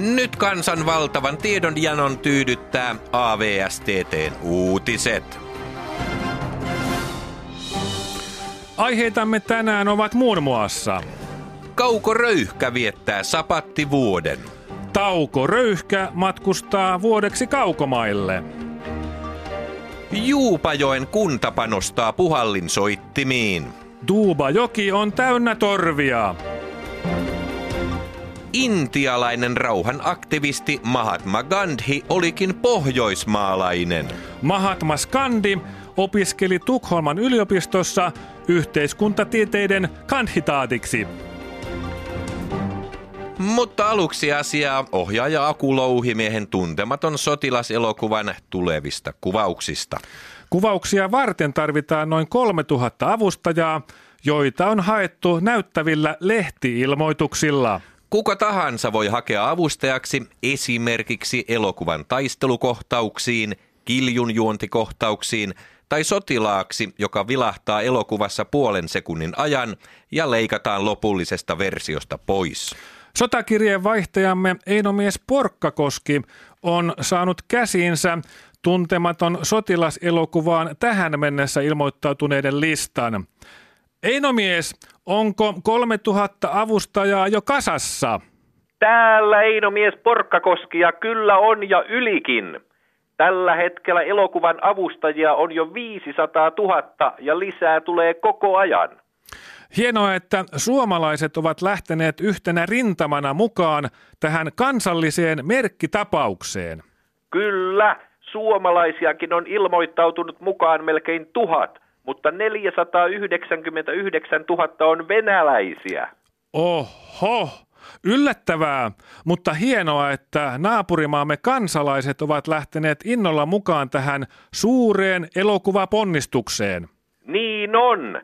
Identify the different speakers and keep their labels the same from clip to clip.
Speaker 1: Nyt kansan valtavan tiedonjanon tyydyttää AVSTTn uutiset.
Speaker 2: Aiheitamme tänään ovat muun muassa
Speaker 1: Kauko Röyhkä viettää sapattivuoden.
Speaker 2: Tauko Röyhkä matkustaa vuodeksi kaukomaille.
Speaker 1: Juupajoen kunta panostaa puhallinsoittimiin.
Speaker 2: Duubajoki on täynnä torvia.
Speaker 1: Intialainen rauhan aktivisti Mahatma Gandhi olikin pohjoismaalainen.
Speaker 2: Mahatma Skandi opiskeli Tukholman yliopistossa yhteiskuntatieteiden kanditaatiksi.
Speaker 1: Mutta aluksi asiaa ohjaaja Aku Louhimiehen tuntematon sotilaselokuvan tulevista kuvauksista.
Speaker 2: Kuvauksia varten tarvitaan noin 3000 avustajaa, joita on haettu näyttävillä lehtiilmoituksilla.
Speaker 1: Kuka tahansa voi hakea avustajaksi esimerkiksi elokuvan taistelukohtauksiin, kiljunjuontikohtauksiin tai sotilaaksi, joka vilahtaa elokuvassa puolen sekunnin ajan ja leikataan lopullisesta versiosta pois.
Speaker 2: Sotakirjeen vaihtajamme Einomies Porkkakoski on saanut käsiinsä tuntematon sotilaselokuvaan tähän mennessä ilmoittautuneiden listan. Einomies, onko 3000 avustajaa jo kasassa?
Speaker 3: Täällä Einomies Porkkakoski ja kyllä on ja ylikin. Tällä hetkellä elokuvan avustajia on jo 500 000 ja lisää tulee koko ajan.
Speaker 2: Hienoa, että suomalaiset ovat lähteneet yhtenä rintamana mukaan tähän kansalliseen merkkitapaukseen.
Speaker 3: Kyllä, suomalaisiakin on ilmoittautunut mukaan melkein tuhat, mutta 499 000 on venäläisiä.
Speaker 2: Oho, yllättävää, mutta hienoa, että naapurimaamme kansalaiset ovat lähteneet innolla mukaan tähän suureen elokuvaponnistukseen.
Speaker 3: Niin on.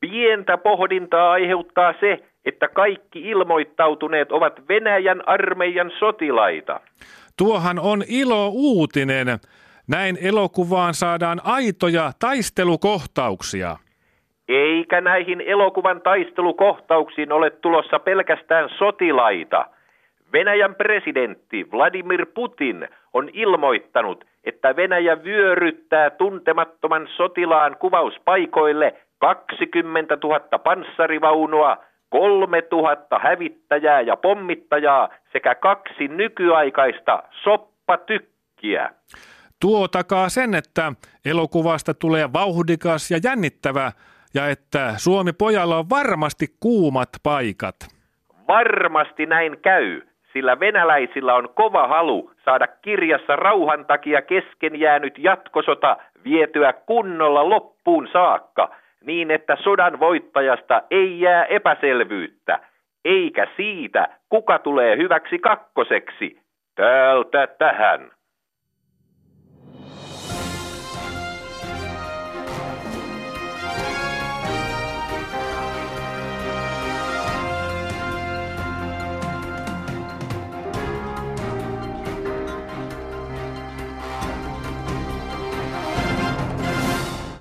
Speaker 3: Pientä pohdintaa aiheuttaa se, että kaikki ilmoittautuneet ovat Venäjän armeijan sotilaita.
Speaker 2: Tuohan on ilo uutinen. Näin elokuvaan saadaan aitoja taistelukohtauksia.
Speaker 3: Eikä näihin elokuvan taistelukohtauksiin ole tulossa pelkästään sotilaita. Venäjän presidentti Vladimir Putin on ilmoittanut, että Venäjä vyöryttää tuntemattoman sotilaan kuvauspaikoille 20 000 panssarivaunua, 3 000 hävittäjää ja pommittajaa sekä kaksi nykyaikaista soppatykkiä.
Speaker 2: Tuo takaa sen, että elokuvasta tulee vauhdikas ja jännittävä ja että Suomi pojalla on varmasti kuumat paikat.
Speaker 3: Varmasti näin käy, sillä venäläisillä on kova halu saada kirjassa rauhan takia kesken jäänyt jatkosota vietyä kunnolla loppuun saakka, niin että sodan voittajasta ei jää epäselvyyttä, eikä siitä, kuka tulee hyväksi kakkoseksi. Täältä tähän.